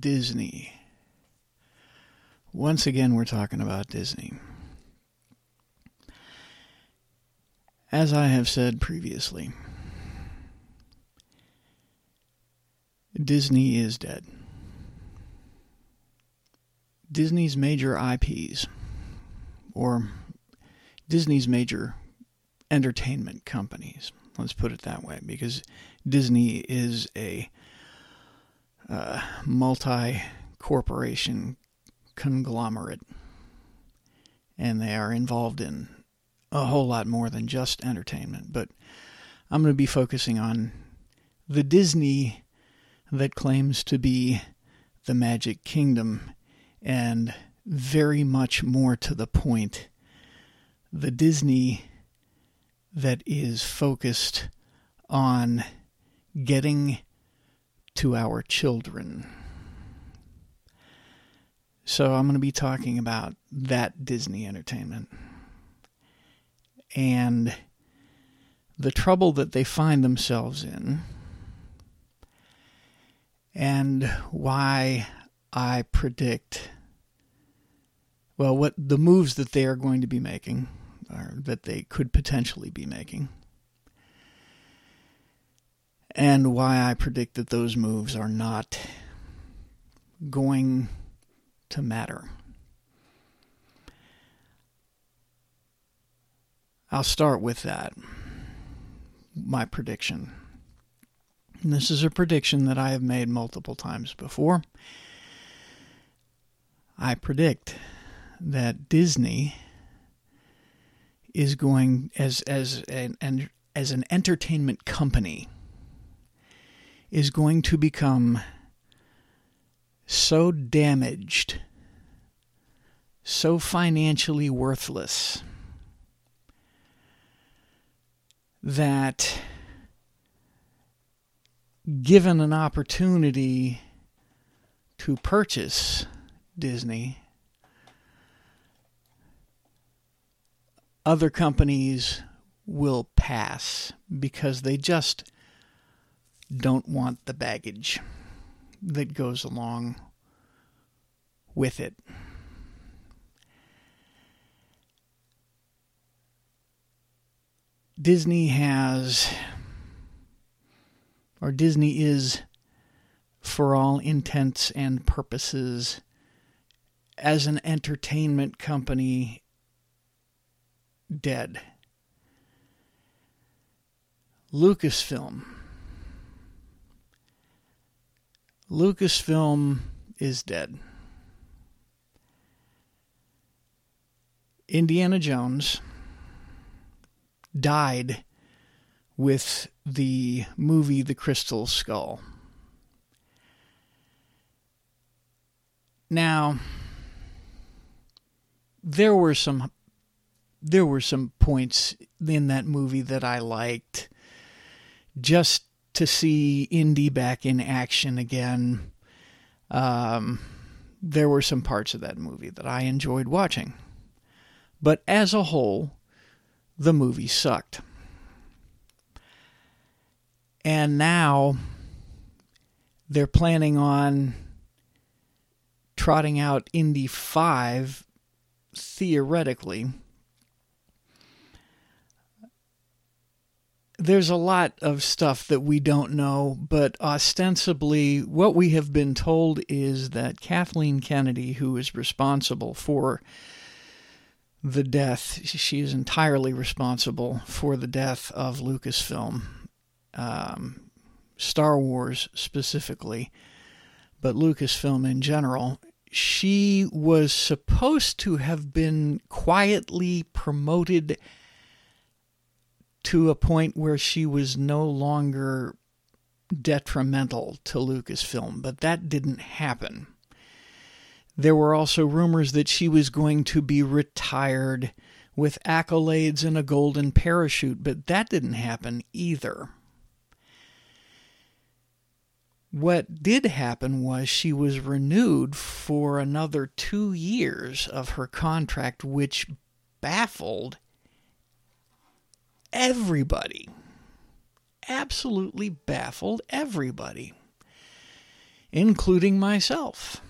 Disney. Once again, we're talking about Disney. As I have said previously, Disney is dead. Disney's major IPs, or Disney's major entertainment companies, let's put it that way, because Disney is a multi corporation conglomerate, and they are involved in a whole lot more than just entertainment. But I'm going to be focusing on the Disney that claims to be the Magic Kingdom and very much more to the point, the Disney that is focused on getting to our children. So I'm going to be talking about that Disney entertainment and the trouble that they find themselves in and why I predict well what the moves that they are going to be making or that they could potentially be making and why I predict that those moves are not going to matter. I'll start with that. My prediction. And this is a prediction that I have made multiple times before. I predict that Disney is going as as an as an entertainment company is going to become so damaged, so financially worthless, that given an opportunity to purchase Disney, other companies will pass because they just don't want the baggage that goes along with it. Disney has, or Disney is, for all intents and purposes, as an entertainment company, dead. Lucasfilm Lucasfilm is dead. Indiana Jones died with the movie The Crystal Skull. Now, there were some there were some points in that movie that I liked. Just to see Indy back in action again. Um, there were some parts of that movie that I enjoyed watching. But as a whole, the movie sucked. And now they're planning on trotting out Indy 5 theoretically there's a lot of stuff that we don't know, but ostensibly, what we have been told is that Kathleen Kennedy, who is responsible for the death, she is entirely responsible for the death of Lucasfilm, um, Star Wars specifically, but Lucasfilm in general. She was supposed to have been quietly promoted to a point where she was no longer detrimental to Lucasfilm, but that didn't happen. There were also rumors that she was going to be retired with accolades and a golden parachute, but that didn't happen either. What did happen was she was renewed for another two years of her contract, which baffled everybody. Absolutely baffled everybody. including myself.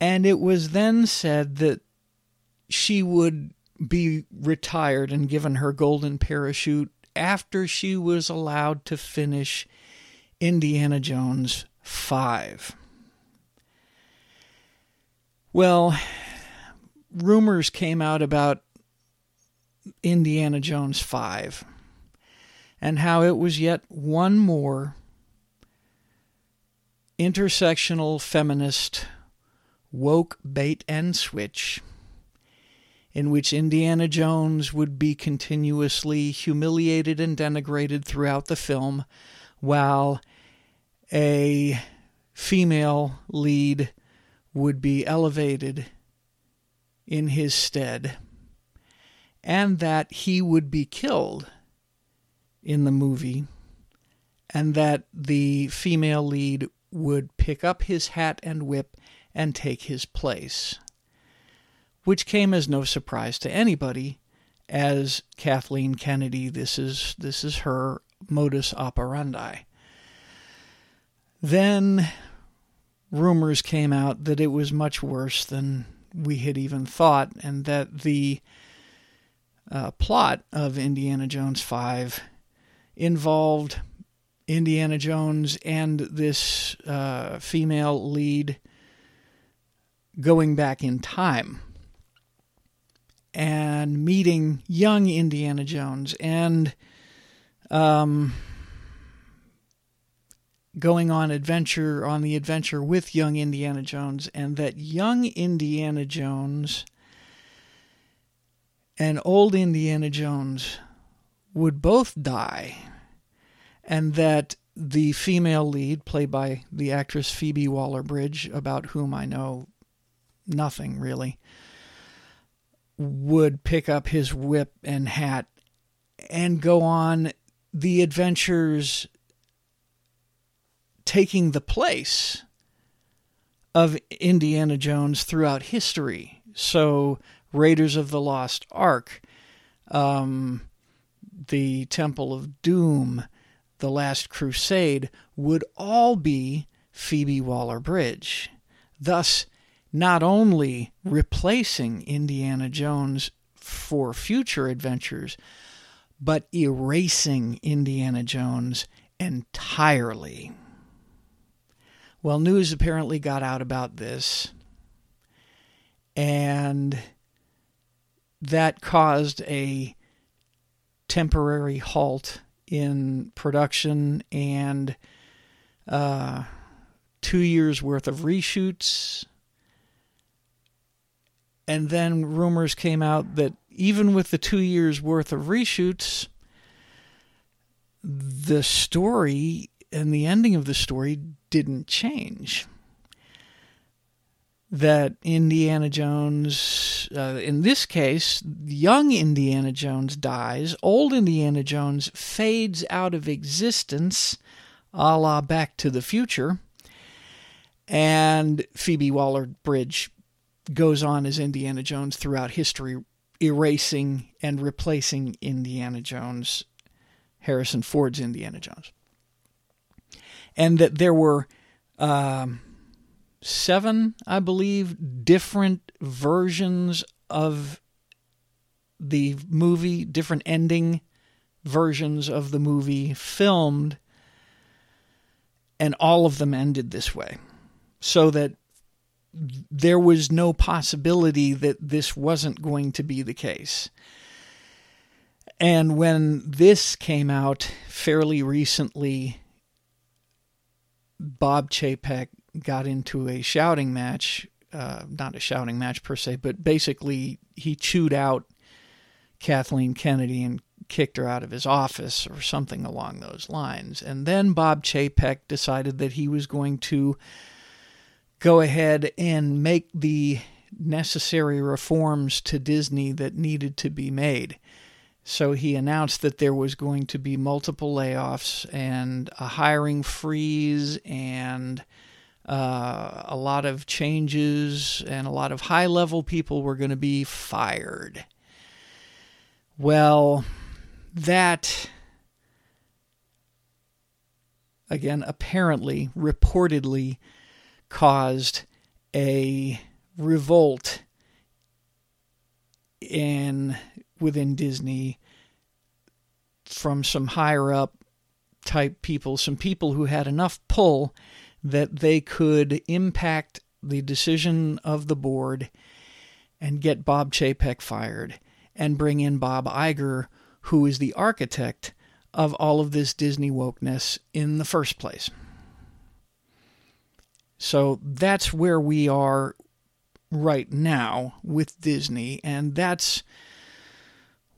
And it was then said that she would be retired and given her golden parachute after she was allowed to finish Indiana Jones 5. Well, rumors came out about Indiana Jones 5 and how it was yet one more intersectional feminist woke bait and switch in which Indiana Jones would be continuously humiliated and denigrated throughout the film while a female lead would be elevated in his stead and that he would be killed in the movie and that the female lead would pick up his hat and whip and take his place, which came as no surprise to anybody, as Kathleen Kennedy, this is this is her modus operandi. Then rumors came out that it was much worse than we had even thought, and that the uh, plot of Indiana Jones 5 involved Indiana Jones and this uh, female lead going back in time and meeting young Indiana Jones and um, going on adventure on the adventure with young Indiana Jones, and that young Indiana Jones and old Indiana Jones would both die, and that the female lead, played by the actress Phoebe Waller Bridge, about whom I know nothing really, would pick up his whip and hat and go on the adventures taking the place of Indiana Jones throughout history. So, Raiders of the Lost Ark, um, the Temple of Doom, The Last Crusade would all be Phoebe Waller Bridge, thus not only replacing Indiana Jones for future adventures, but erasing Indiana Jones entirely. Well, news apparently got out about this, and that caused a temporary halt in production and uh, two years worth of reshoots. And then rumors came out that even with the two years worth of reshoots, the story and the ending of the story didn't change. That Indiana Jones, uh, in this case, young Indiana Jones dies, old Indiana Jones fades out of existence, a la Back to the Future, and Phoebe Waller Bridge goes on as Indiana Jones throughout history, erasing and replacing Indiana Jones, Harrison Ford's Indiana Jones. And that there were um, seven, I believe, different versions of the movie, different ending versions of the movie filmed, and all of them ended this way. So that there was no possibility that this wasn't going to be the case. And when this came out fairly recently, Bob Chapek got into a shouting match, uh, not a shouting match per se, but basically he chewed out Kathleen Kennedy and kicked her out of his office or something along those lines. And then Bob Chapek decided that he was going to go ahead and make the necessary reforms to Disney that needed to be made. So he announced that there was going to be multiple layoffs and a hiring freeze and uh, a lot of changes, and a lot of high level people were going to be fired. Well, that again, apparently, reportedly caused a revolt in within Disney from some higher up type people, some people who had enough pull that they could impact the decision of the board and get Bob Chapek fired and bring in Bob Iger, who is the architect of all of this Disney wokeness in the first place. So that's where we are right now with Disney, and that's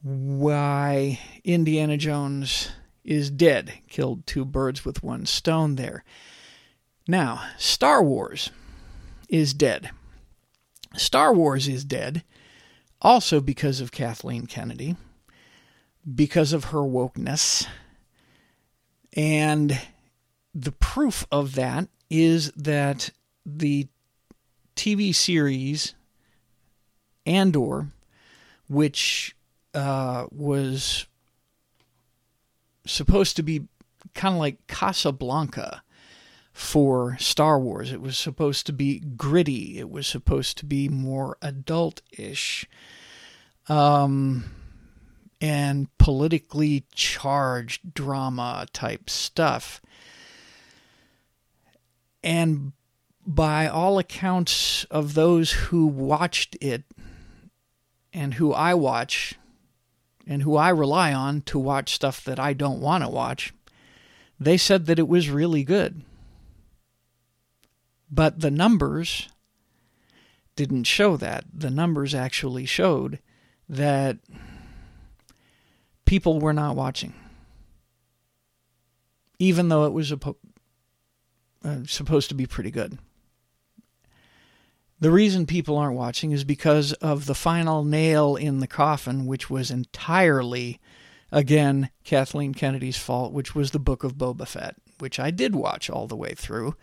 why Indiana Jones is dead. Killed two birds with one stone there. Now, Star Wars is dead. Star Wars is dead also because of Kathleen Kennedy, because of her wokeness. And the proof of that is that the TV series Andor, which uh, was supposed to be kind of like Casablanca for Star Wars. It was supposed to be gritty. It was supposed to be more adult-ish, um, and politically charged drama type stuff. And by all accounts of those who watched it and who I watch and who I rely on to watch stuff that I don't want to watch, they said that it was really good. But the numbers didn't show that. The numbers actually showed that people were not watching. Even though it was a, uh, supposed to be pretty good. The reason people aren't watching is because of the final nail in the coffin, which was entirely, again, Kathleen Kennedy's fault, which was the Book of Boba Fett, which I did watch all the way through.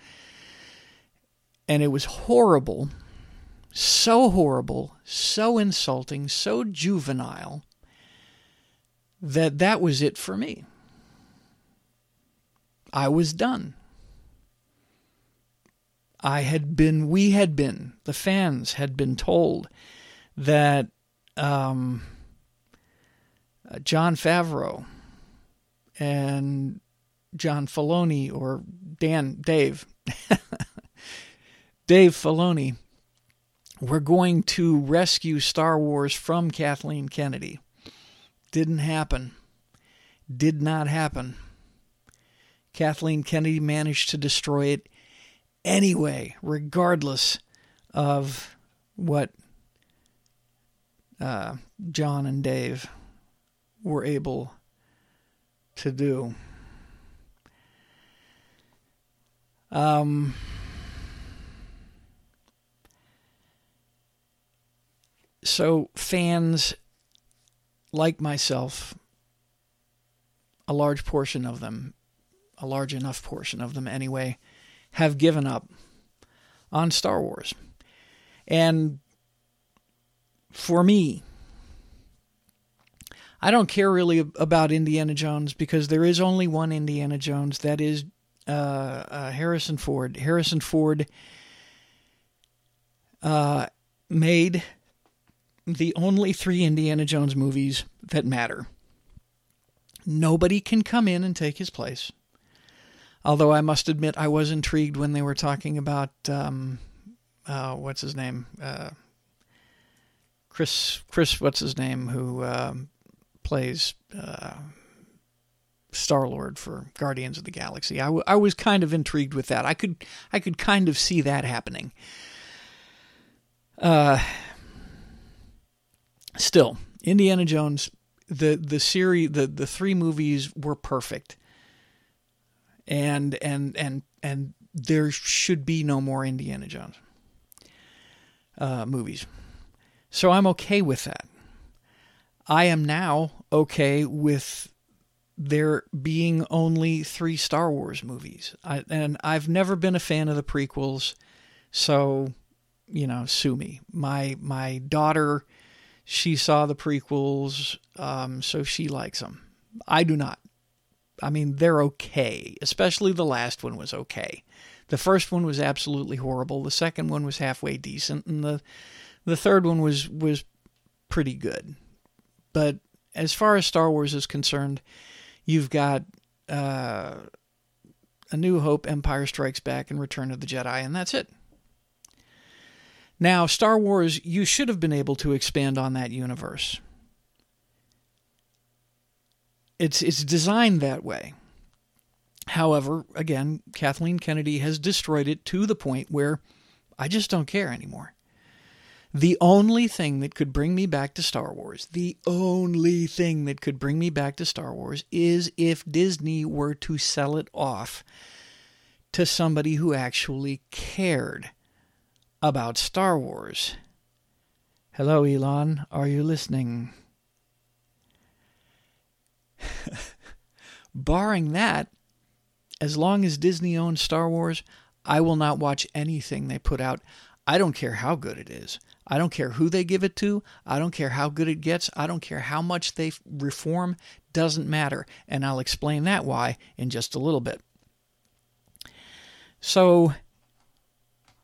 And it was horrible, so horrible, so insulting, so juvenile that that was it for me. I was done. I had been, we had been, the fans had been told that um, Jon Favreau and John Filoni or Dan, Dave, Dave Filoni were going to rescue Star Wars from Kathleen Kennedy. Didn't happen. Did not happen. Kathleen Kennedy managed to destroy it anyway, regardless of what uh, John and Dave were able to do. Um, so, fans like myself, a large portion of them, a large enough portion of them anyway, have given up on Star Wars. And for me, I don't care really about Indiana Jones because there is only one Indiana Jones. That is uh, uh, Harrison Ford. Harrison Ford uh, made the only three Indiana Jones movies that matter. Nobody can come in and take his place. Although I must admit, I was intrigued when they were talking about um, uh, what's his name, uh, Chris. Chris, what's his name, who uh, plays uh, Star Lord for Guardians of the Galaxy. I, w- I was kind of intrigued with that. I could I could kind of see that happening. Uh, still, Indiana Jones, the the series, the the three movies were perfect and and and and there should be no more Indiana Jones uh, movies. So I'm okay with that. I am now okay with there being only three Star Wars movies. I, and I've never been a fan of the prequels, so you know, sue me. My my daughter, she saw the prequels, um, so she likes them. I do not. I mean, they're okay. Especially the last one was okay. The first one was absolutely horrible. The second one was halfway decent, and the the third one was was pretty good. But as far as Star Wars is concerned, you've got uh, A New Hope, Empire Strikes Back, and Return of the Jedi, and that's it. Now, Star Wars, you should have been able to expand on that universe. It's it's designed that way. However, again, Kathleen Kennedy has destroyed it to the point where I just don't care anymore. The only thing that could bring me back to Star Wars, the only thing that could bring me back to Star Wars is if Disney were to sell it off to somebody who actually cared about Star Wars. Hello, Elon. Are you listening? Barring that, as long as Disney owns Star Wars, I will not watch anything they put out. I don't care how good it is. I don't care who they give it to. I don't care how good it gets. I don't care how much they reform. Doesn't matter. And I'll explain that why in just a little bit. So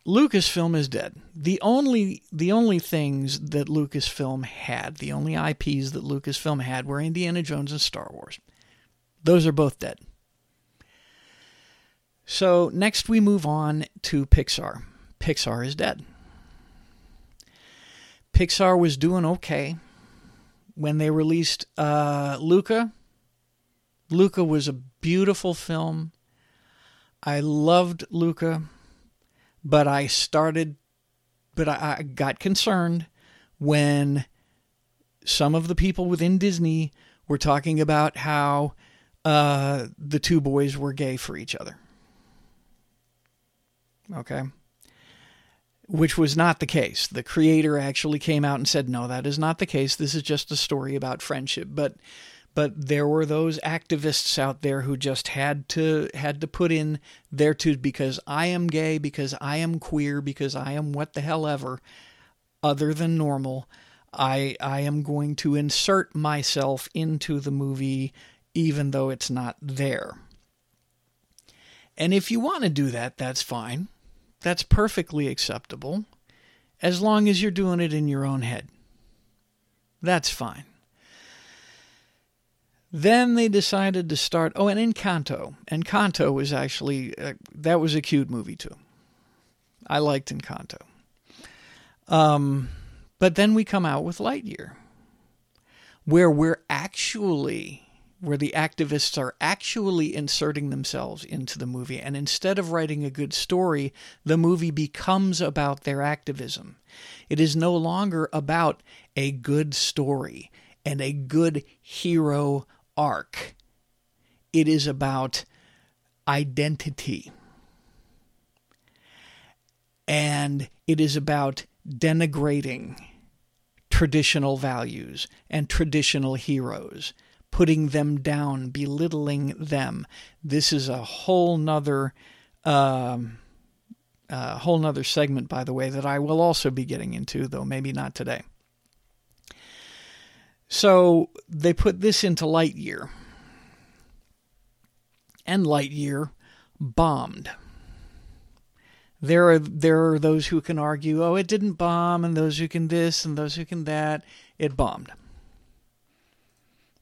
Lucasfilm is dead. The only the only things that Lucasfilm had, the only IPs that Lucasfilm had were Indiana Jones and Star Wars. Those are both dead. So next we move on to Pixar. Pixar is dead. Pixar was doing okay when they released uh, Luca. Luca was a beautiful film. I loved Luca, but I started, but I, I got concerned when some of the people within Disney were talking about how uh, the two boys were gay for each other. Okay. Which was not the case. The creator actually came out and said, "No, that is not the case. This is just a story about friendship." But but there were those activists out there who just had to had to put in their two because I am gay, because I am queer, because I am what the hell ever other than normal. I I am going to insert myself into the movie even though it's not there. And if you want to do that, that's fine. That's perfectly acceptable as long as you're doing it in your own head. That's fine. Then they decided to start. Oh, and Encanto. Encanto was actually uh, that was a cute movie too. I liked Encanto. Um, but then we come out with Lightyear, where we're actually where the activists are actually inserting themselves into the movie. And instead of writing a good story, the movie becomes about their activism. It is no longer about a good story and a good hero arc, it is about identity. And it is about denigrating traditional values and traditional heroes putting them down, belittling them. This is a whole nother, um, uh, whole nother segment, by the way, that I will also be getting into, though maybe not today. So they put this into Lightyear, and Lightyear bombed. There are there are those who can argue, oh, it didn't bomb, and those who can this and those who can that. It bombed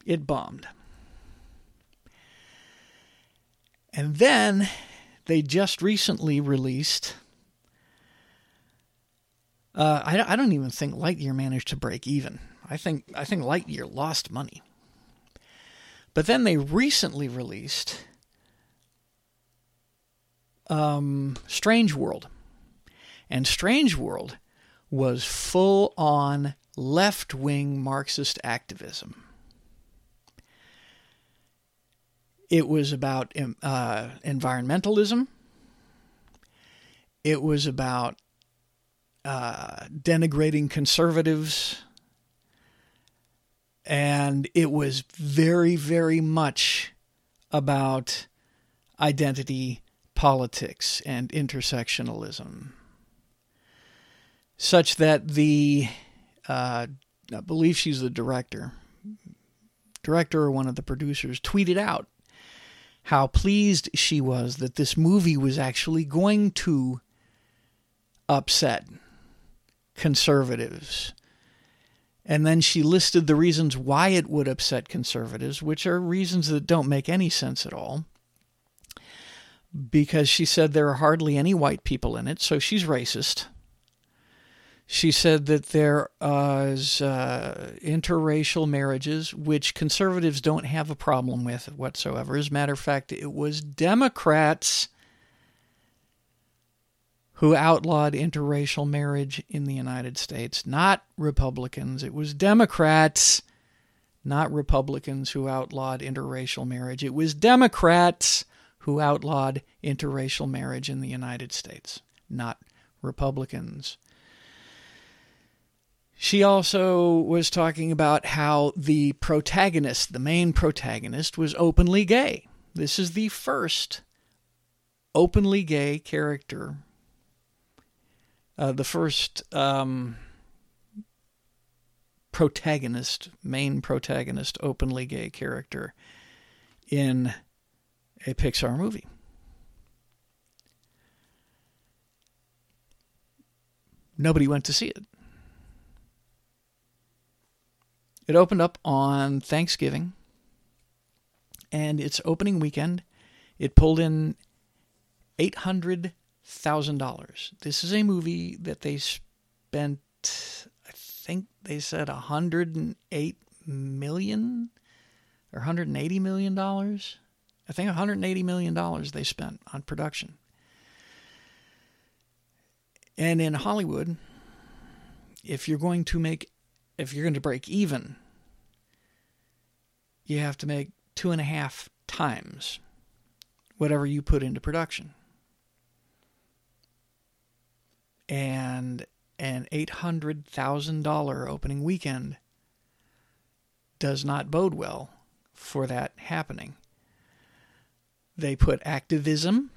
it bombed. And then they just recently released. Uh, I, I don't even think Lightyear managed to break even. I think I think Lightyear lost money. But then they recently released um, Strange World, and Strange World was full on left wing Marxist activism. It was about uh, environmentalism. It was about uh, denigrating conservatives. And it was very, very much about identity politics and intersectionalism. Such that the, uh, I believe she's the director, director or one of the producers, tweeted out how pleased she was that this movie was actually going to upset conservatives. And then she listed the reasons why it would upset conservatives, which are reasons that don't make any sense at all. Because she said there are hardly any white people in it, so she's racist. She said that there uh, interracial marriages, which conservatives don't have a problem with whatsoever. As a matter of fact, it was Democrats who outlawed interracial marriage in the United States, not Republicans. It was Democrats, not Republicans, who outlawed interracial marriage. It was Democrats who outlawed interracial marriage in the United States, not Republicans. She also was talking about how the protagonist, the main protagonist, was openly gay. This is the first openly gay character, uh, the first um, protagonist, main protagonist, openly gay character in a Pixar movie. Nobody went to see it. It opened up on Thanksgiving, and its opening weekend, it pulled in eight hundred thousand dollars. This is a movie that they spent, I think they said hundred and eight million or hundred and eighty million dollars. I think hundred and eighty million dollars they spent on production. And in Hollywood, if you're going to make if you're going to break even, you have to make two and a half times whatever you put into production. And an $800,000 opening weekend does not bode well for that happening. They put activism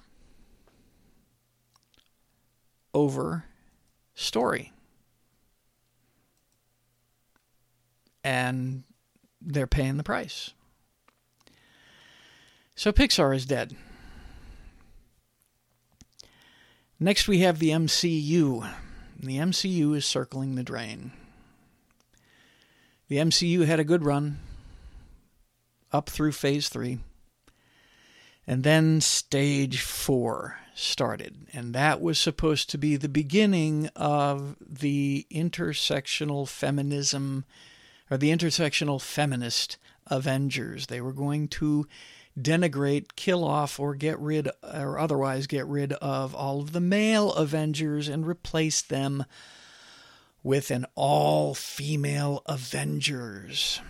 over story. and they're paying the price. So Pixar is dead. Next, we have the MCU. The MCU is circling the drain. The MCU had a good run up through phase three. And then stage four started. And that was supposed to be the beginning of the intersectional feminism or the intersectional feminist Avengers. They were going to denigrate, kill off, or get rid, or otherwise get rid of all of the male Avengers and replace them with an all female Avengers.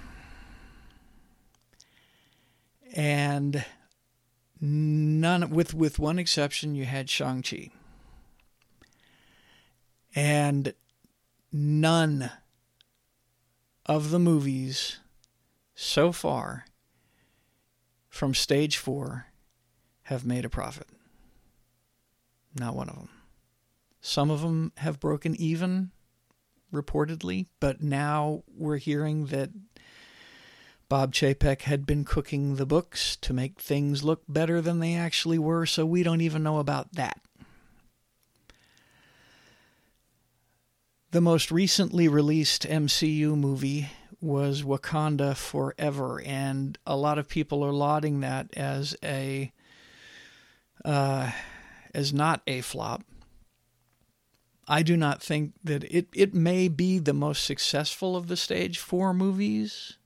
And none with with one exception you had Shang-Chi. And none of the movies so far from stage four have made a profit. Not one of them. Some of them have broken even, reportedly, but now we're hearing that Bob Chapek had been cooking the books to make things look better than they actually were, so we don't even know about that. The most recently released MCU movie was Wakanda Forever, and a lot of people are lauding that as a uh, as not a flop. I do not think that it it may be the most successful of the stage four movies.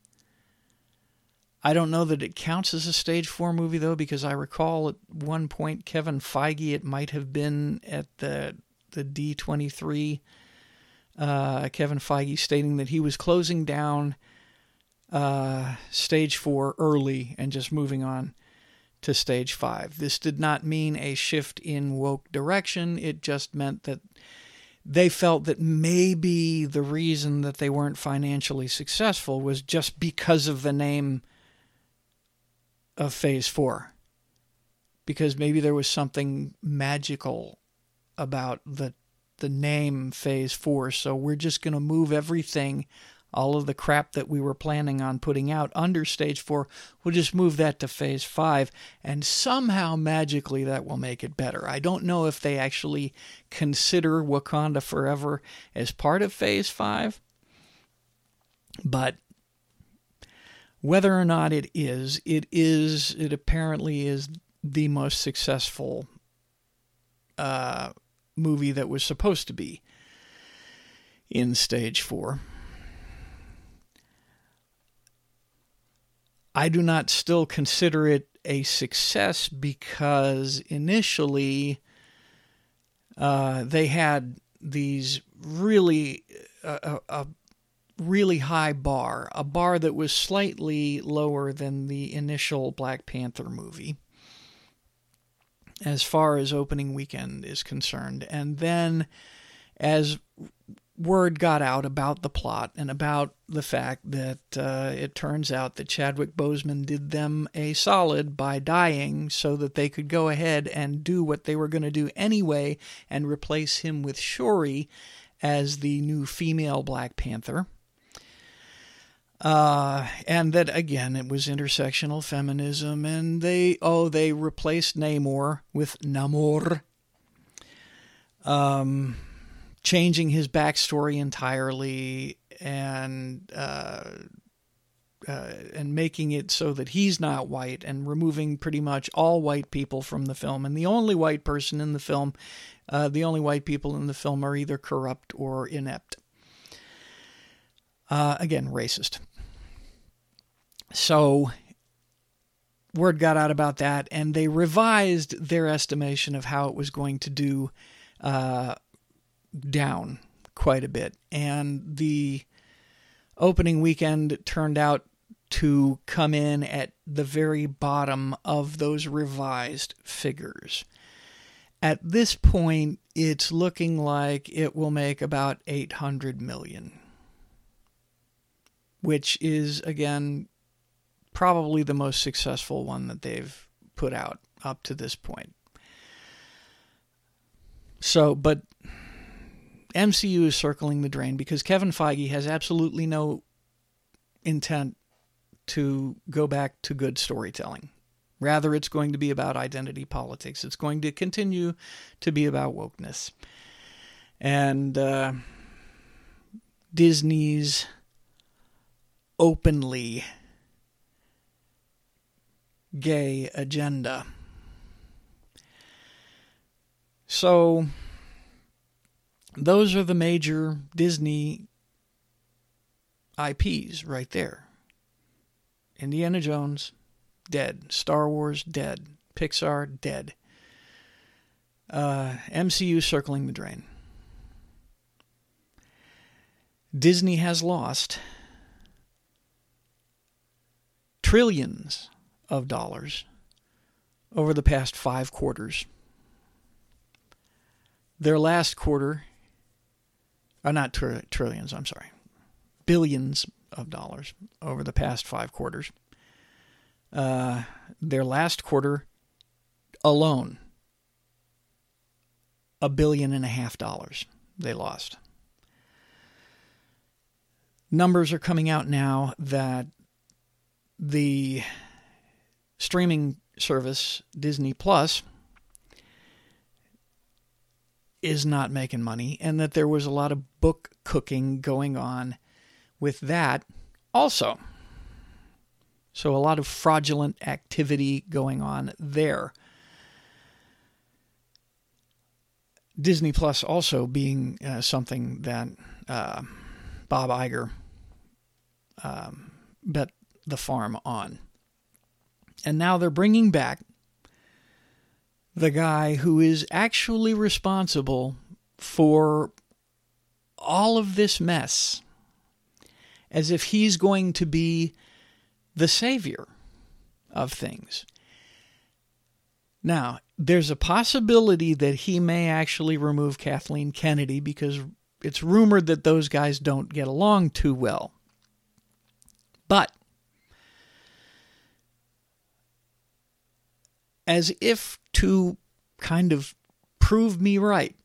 I don't know that it counts as a stage four movie though, because I recall at one point Kevin Feige, it might have been at the the D twenty three uh, Kevin Feige stating that he was closing down uh, stage four early and just moving on to stage five. This did not mean a shift in woke direction. It just meant that they felt that maybe the reason that they weren't financially successful was just because of the name of phase four. Because maybe there was something magical about the the name Phase 4. So we're just going to move everything all of the crap that we were planning on putting out under stage four, we'll just move that to phase five, and somehow magically that will make it better. I don't know if they actually consider Wakanda Forever as part of phase five, but whether or not it is, it is, it apparently is the most successful uh, movie that was supposed to be in stage four. I do not still consider it a success because initially uh, they had these really uh, a really high bar, a bar that was slightly lower than the initial Black Panther movie as far as opening weekend is concerned. And then as word got out about the plot and about the fact that uh, it turns out that Chadwick Boseman did them a solid by dying so that they could go ahead and do what they were going to do anyway and replace him with Shuri as the new female Black Panther. Uh, and that again, it was intersectional feminism, and they oh they replaced Namor with Namor. Um, changing his backstory entirely and uh, uh, and making it so that he's not white and removing pretty much all white people from the film. And the only white person in the film, uh, the only white people in the film are either corrupt or inept. Uh, again, racist. So word got out about that, and they revised their estimation of how it was going to do uh, down quite a bit. And the opening weekend turned out to come in at the very bottom of those revised figures. At this point, it's looking like it will make about 800 million, which is, again, probably the most successful one that they've put out up to this point. So, but MCU is circling the drain because Kevin Feige has absolutely no intent to go back to good storytelling. Rather, it's going to be about identity politics. It's going to continue to be about wokeness. And uh, Disney's openly gay agenda. So, those are the major Disney IPs right there. Indiana Jones, dead. Star Wars, dead. Pixar, dead. Uh, MCU circling the drain. Disney has lost trillions of dollars over the past five quarters. Their last quarter uh, not tr- trillions, I'm sorry, billions of dollars over the past five quarters. Uh, their last quarter alone, a billion and a half dollars they lost. Numbers are coming out now that the streaming service Disney Plus is not making money, and that there was a lot of book cooking going on with that also. So, a lot of fraudulent activity going on there. Disney Plus also being uh, something that uh, Bob Iger um, bet the farm on. And now they're bringing back the guy who is actually responsible for all of this mess as if he's going to be the savior of things. Now, there's a possibility that he may actually remove Kathleen Kennedy because it's rumored that those guys don't get along too well. But as if to kind of prove me right.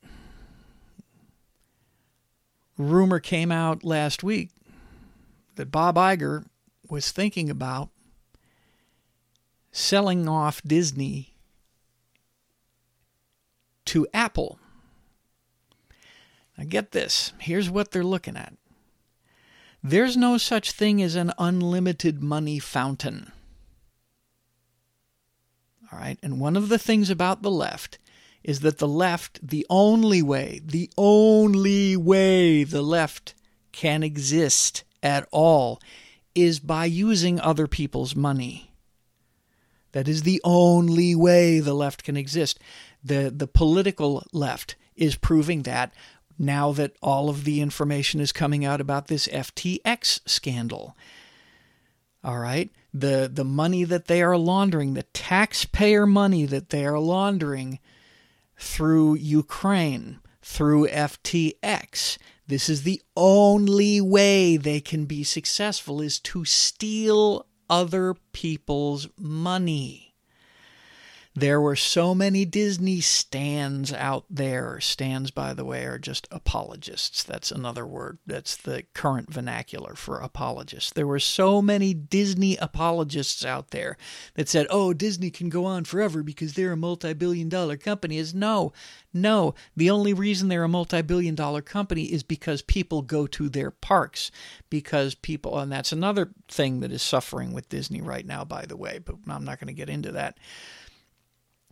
Rumor came out last week that Bob Iger was thinking about selling off Disney to Apple. Now, get this here's what they're looking at there's no such thing as an unlimited money fountain. All right, and one of the things about the left is that the left, the only way, the only way the left can exist at all is by using other people's money. That is the only way the left can exist. The, the political left is proving that now that all of the information is coming out about this FTX scandal. All right? The, the money that they are laundering, the taxpayer money that they are laundering through Ukraine, through FTX. This is the only way they can be successful is to steal other people's money. There were so many Disney stands out there. Stands, by the way, are just apologists. That's another word. That's the current vernacular for apologists. There were so many Disney apologists out there that said, oh, Disney can go on forever because they're a multi billion dollar company. Is no, no. The only reason they're a multi billion dollar company is because people go to their parks. Because people, and that's another thing that is suffering with Disney right now, by the way, but I'm not going to get into that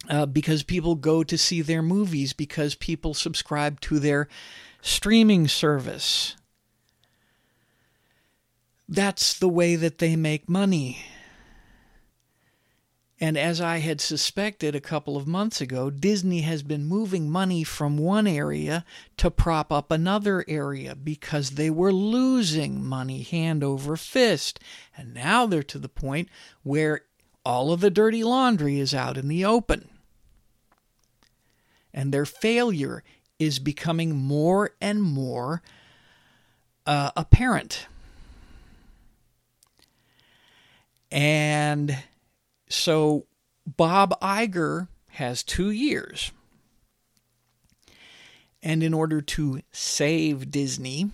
uh, because people go to see their movies, because people subscribe to their streaming service. That's the way that they make money. And as I had suspected a couple of months ago, Disney has been moving money from one area to prop up another area because they were losing money hand over fist. And now they're to the point where all of the dirty laundry is out in the open and their failure is becoming more and more uh, apparent. And so Bob Iger has two years. And in order to save Disney,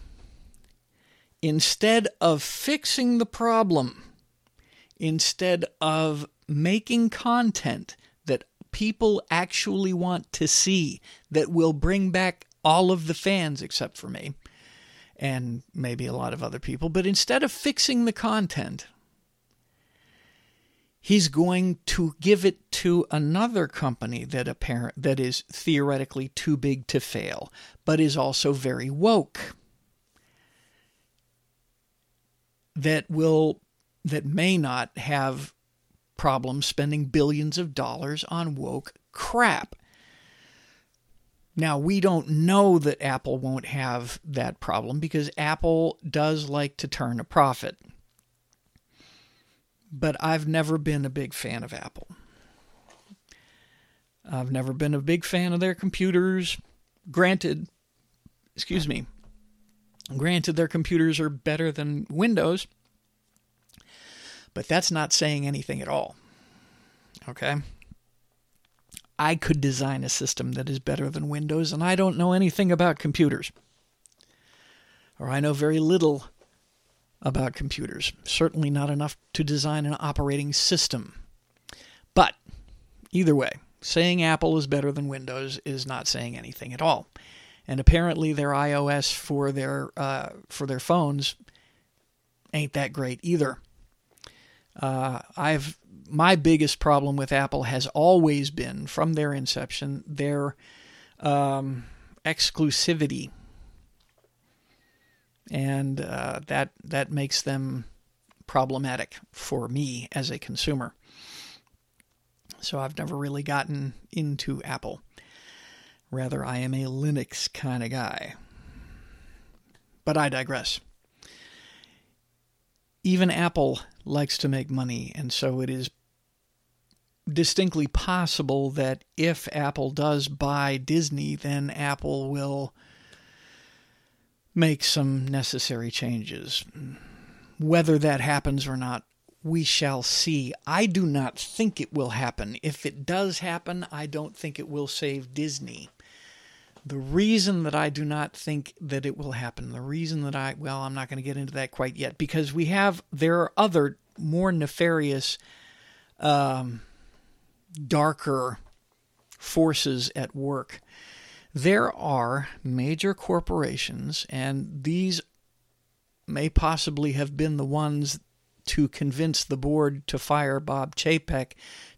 instead of fixing the problem, instead of making content people actually want to see that will bring back all of the fans except for me and maybe a lot of other people. But instead of fixing the content, he's going to give it to another company that apparent that is theoretically too big to fail, but is also very woke. That will that may not have problem spending billions of dollars on woke crap. Now, we don't know that Apple won't have that problem because Apple does like to turn a profit. But I've never been a big fan of Apple. I've never been a big fan of their computers. Granted, excuse me, granted, their computers are better than Windows but that's not saying anything at all. Okay? I could design a system that is better than Windows, and I don't know anything about computers. Or I know very little about computers. Certainly not enough to design an operating system. But either way, saying Apple is better than Windows is not saying anything at all. And apparently, their iOS for their uh, for their phones ain't that great either. Uh, I've my biggest problem with Apple has always been from their inception their um, exclusivity, and uh, that that makes them problematic for me as a consumer. So I've never really gotten into Apple. Rather, I am a Linux kind of guy. But I digress even Apple likes to make money, and so it is distinctly possible that if Apple does buy Disney, then Apple will make some necessary changes. Whether that happens or not, we shall see. I do not think it will happen. If it does happen, I don't think it will save Disney. The reason that I do not think that it will happen, the reason that I, well, I'm not going to get into that quite yet because we have, there are other more nefarious, um, darker forces at work. There are major corporations, and these may possibly have been the ones to convince the board to fire Bob Chapek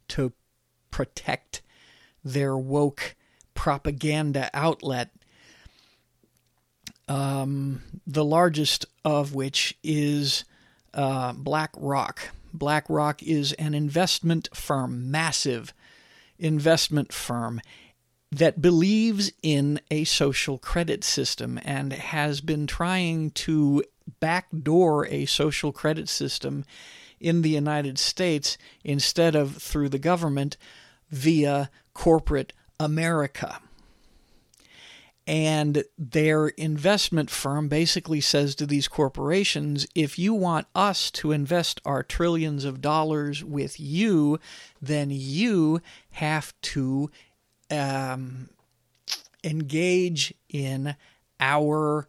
to protect their woke propaganda outlet. Um, the largest of which is uh, BlackRock. BlackRock is an investment firm, massive investment firm that believes in a social credit system and has been trying to backdoor a social credit system in the United States instead of through the government via corporate America. And their investment firm basically says to these corporations if you want us to invest our trillions of dollars with you, then you have to um, engage in our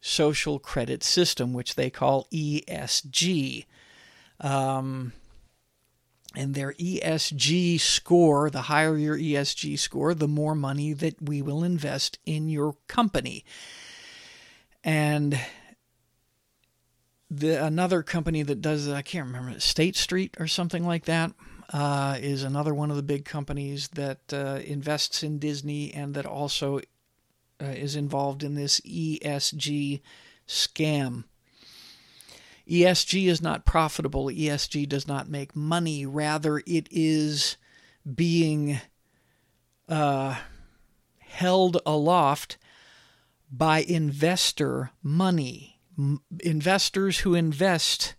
social credit system, which they call ESG. Um, and their ESG score, the higher your ESG score, the more money that we will invest in your company. And the another company that does I can't remember State Street or something like that uh, is another one of the big companies that uh, invests in Disney and that also uh, is involved in this ESG scam. ESG is not profitable. ESG does not make money. Rather, it is being uh, held aloft by investor money. M- investors who invest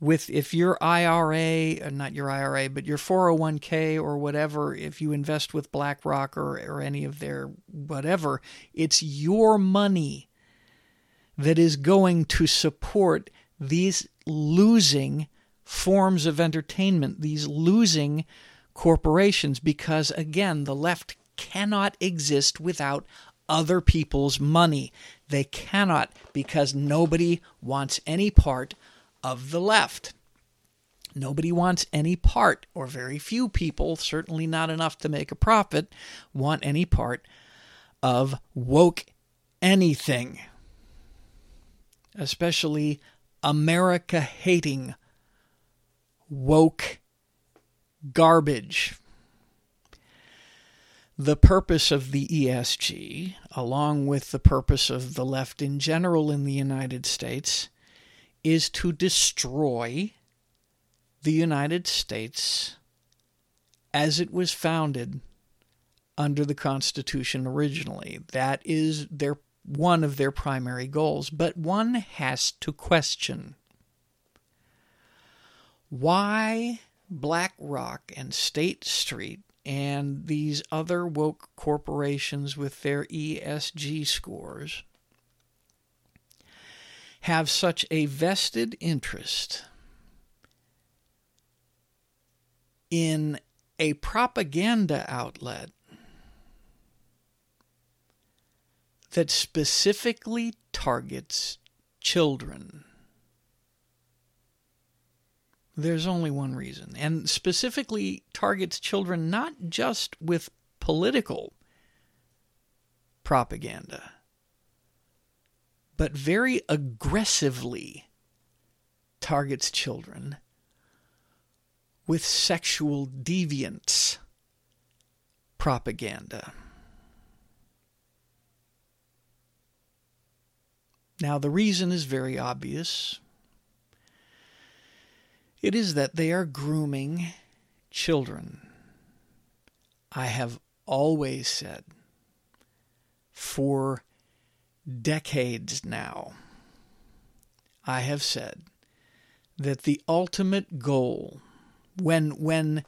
with if your IRA, uh, not your IRA, but your 401k or whatever, if you invest with BlackRock or, or any of their whatever, it's your money that is going to support these losing forms of entertainment, these losing corporations, because again, the left cannot exist without other people's money. They cannot because nobody wants any part of the left. Nobody wants any part, or very few people, certainly not enough to make a profit, want any part of woke anything, especially America hating woke garbage. The purpose of the ESG, along with the purpose of the left in general in the United States, is to destroy the United States as it was founded under the Constitution originally. That is their one of their primary goals, but one has to question why BlackRock and State Street and these other woke corporations with their ESG scores have such a vested interest in a propaganda outlet that specifically targets children. There's only one reason, and specifically targets children not just with political propaganda but very aggressively targets children with sexual deviance propaganda. Now, the reason is very obvious. It is that they are grooming children. I have always said for decades now, I have said that the ultimate goal when when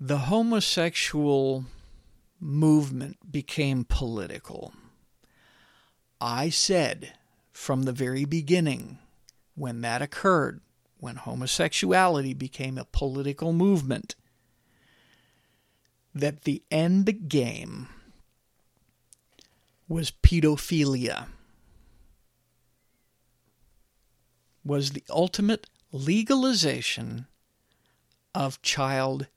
the homosexual movement became political, I said from the very beginning when that occurred, when homosexuality became a political movement, that the end game was pedophilia. Was the ultimate legalization of child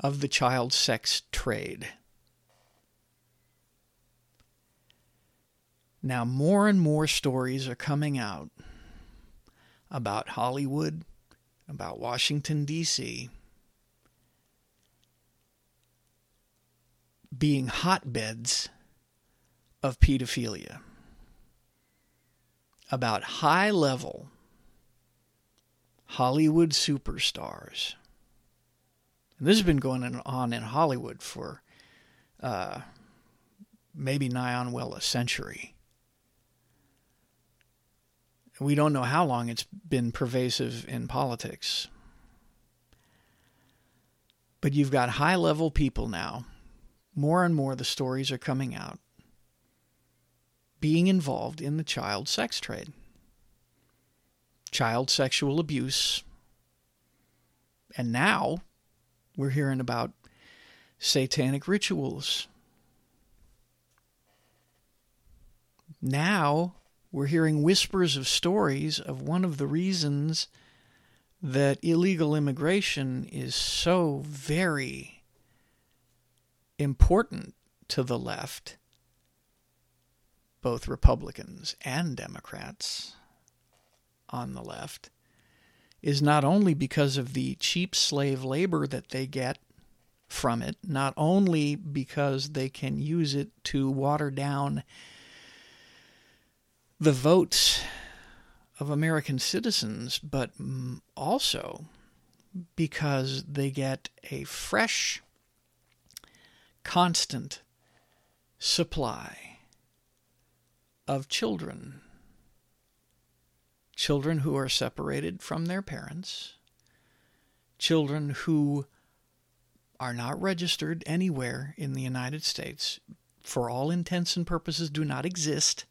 of the child sex trade. Now, more and more stories are coming out about Hollywood, about Washington, D.C., being hotbeds of pedophilia, about high level Hollywood superstars. And this has been going on in Hollywood for uh, maybe nigh on well a century. We don't know how long it's been pervasive in politics. But you've got high level people now. More and more the stories are coming out being involved in the child sex trade, child sexual abuse. And now we're hearing about satanic rituals. Now we're hearing whispers of stories of one of the reasons that illegal immigration is so very important to the left, both Republicans and Democrats on the left, is not only because of the cheap slave labor that they get from it, not only because they can use it to water down the votes of American citizens, but also because they get a fresh, constant supply of children. Children who are separated from their parents, children who are not registered anywhere in the United States, for all intents and purposes do not exist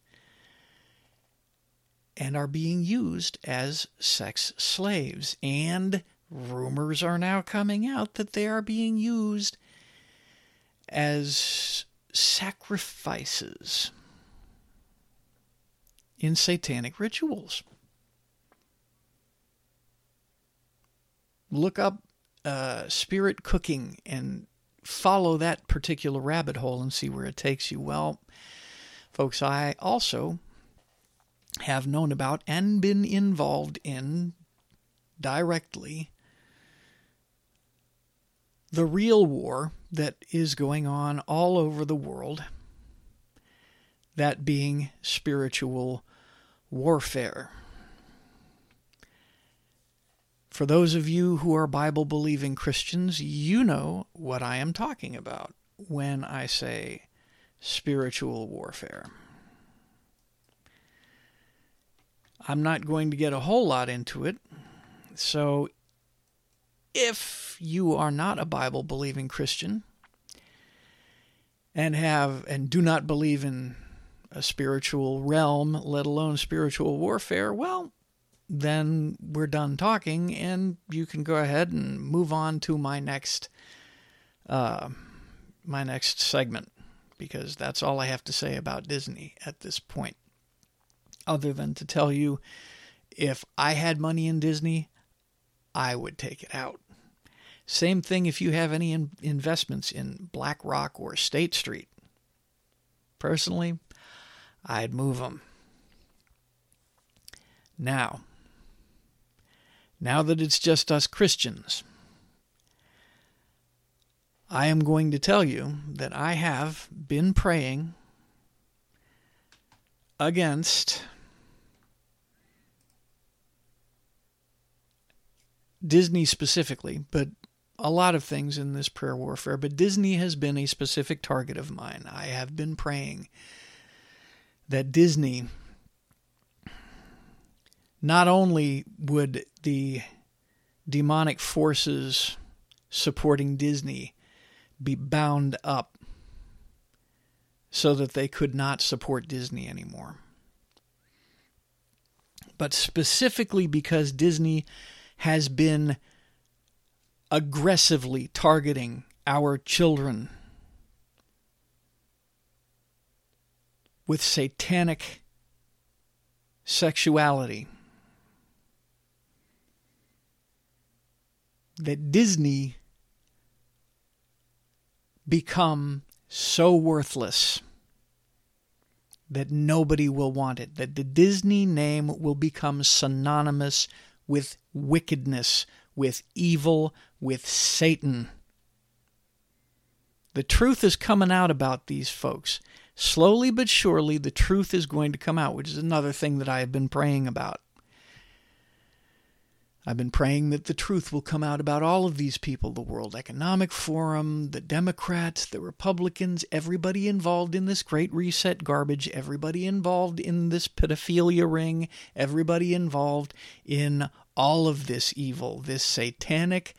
and are being used as sex slaves. And rumors are now coming out that they are being used as sacrifices in satanic rituals. Look up uh, spirit cooking and follow that particular rabbit hole and see where it takes you. Well, folks, I also have known about and been involved in directly the real war that is going on all over the world, that being spiritual warfare. For those of you who are Bible believing Christians, you know what I am talking about when I say spiritual warfare. I'm not going to get a whole lot into it. So, if you are not a Bible believing Christian and have and do not believe in a spiritual realm, let alone spiritual warfare, well, then we're done talking, and you can go ahead and move on to my next uh, my next segment because that's all I have to say about Disney at this point other than to tell you if I had money in Disney, I would take it out. Same thing if you have any in- investments in BlackRock or State Street. Personally, I'd move them. Now, now that it's just us Christians, I am going to tell you that I have been praying against Disney specifically, but a lot of things in this prayer warfare, but Disney has been a specific target of mine. I have been praying that Disney not only would the demonic forces supporting Disney be bound up so that they could not support Disney anymore, but specifically because Disney has been aggressively targeting our children. with satanic sexuality. That Disney become so worthless that nobody will want it, that the Disney name will become synonymous with wickedness, with evil, with Satan. The truth is coming out about these folks. Slowly but surely, the truth is going to come out, which is another thing that I have been praying about. I've been praying that the truth will come out about all of these people the World Economic Forum, the Democrats, the Republicans, everybody involved in this great reset garbage, everybody involved in this pedophilia ring, everybody involved in all of this evil, this satanic,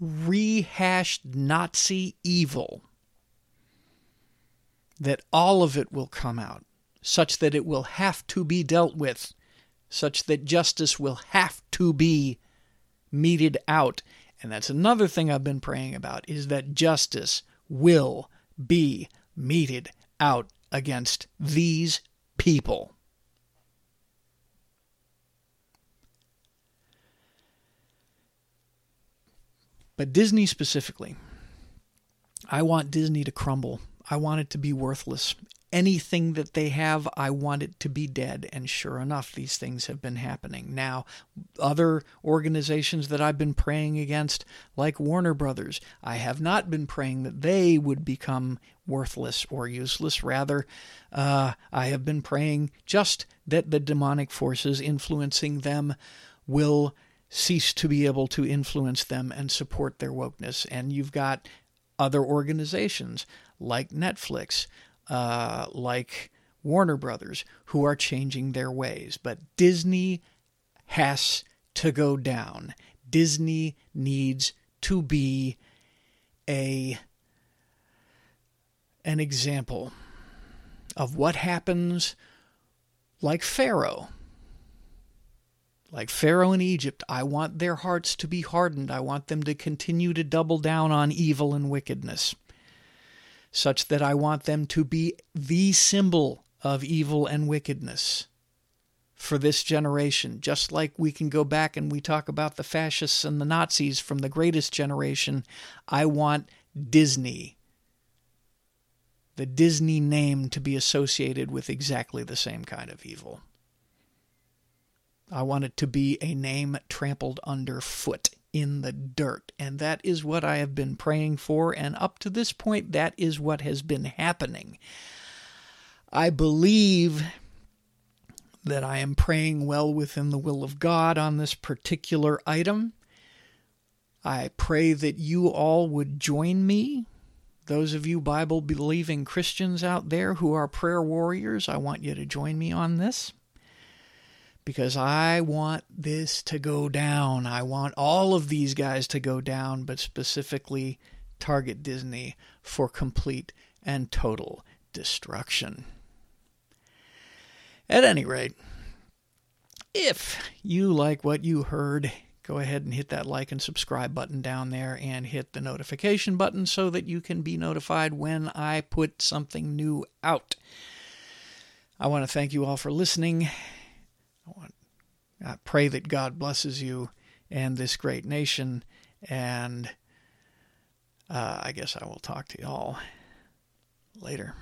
rehashed Nazi evil. That all of it will come out, such that it will have to be dealt with such that justice will have to be meted out. And that's another thing I've been praying about is that justice will be meted out against these people. But Disney specifically, I want Disney to crumble. I want it to be worthless anything that they have, I want it to be dead. And sure enough, these things have been happening. Now, other organizations that I've been praying against, like Warner Brothers, I have not been praying that they would become worthless or useless. Rather, uh, I have been praying just that the demonic forces influencing them will cease to be able to influence them and support their wokeness. And you've got other organizations like Netflix, uh, like Warner Brothers who are changing their ways. But Disney has to go down. Disney needs to be a an example of what happens like Pharaoh. Like Pharaoh in Egypt, I want their hearts to be hardened. I want them to continue to double down on evil and wickedness such that I want them to be the symbol of evil and wickedness for this generation. Just like we can go back and we talk about the fascists and the Nazis from the greatest generation, I want Disney, the Disney name, to be associated with exactly the same kind of evil. I want it to be a name trampled underfoot in the dirt. And that is what I have been praying for. And up to this point, that is what has been happening. I believe that I am praying well within the will of God on this particular item. I pray that you all would join me. Those of you Bible believing Christians out there who are prayer warriors, I want you to join me on this because I want this to go down. I want all of these guys to go down, but specifically target Disney for complete and total destruction. At any rate, if you like what you heard, go ahead and hit that like and subscribe button down there and hit the notification button so that you can be notified when I put something new out. I want to thank you all for listening I pray that God blesses you and this great nation. And uh, I guess I will talk to you all later.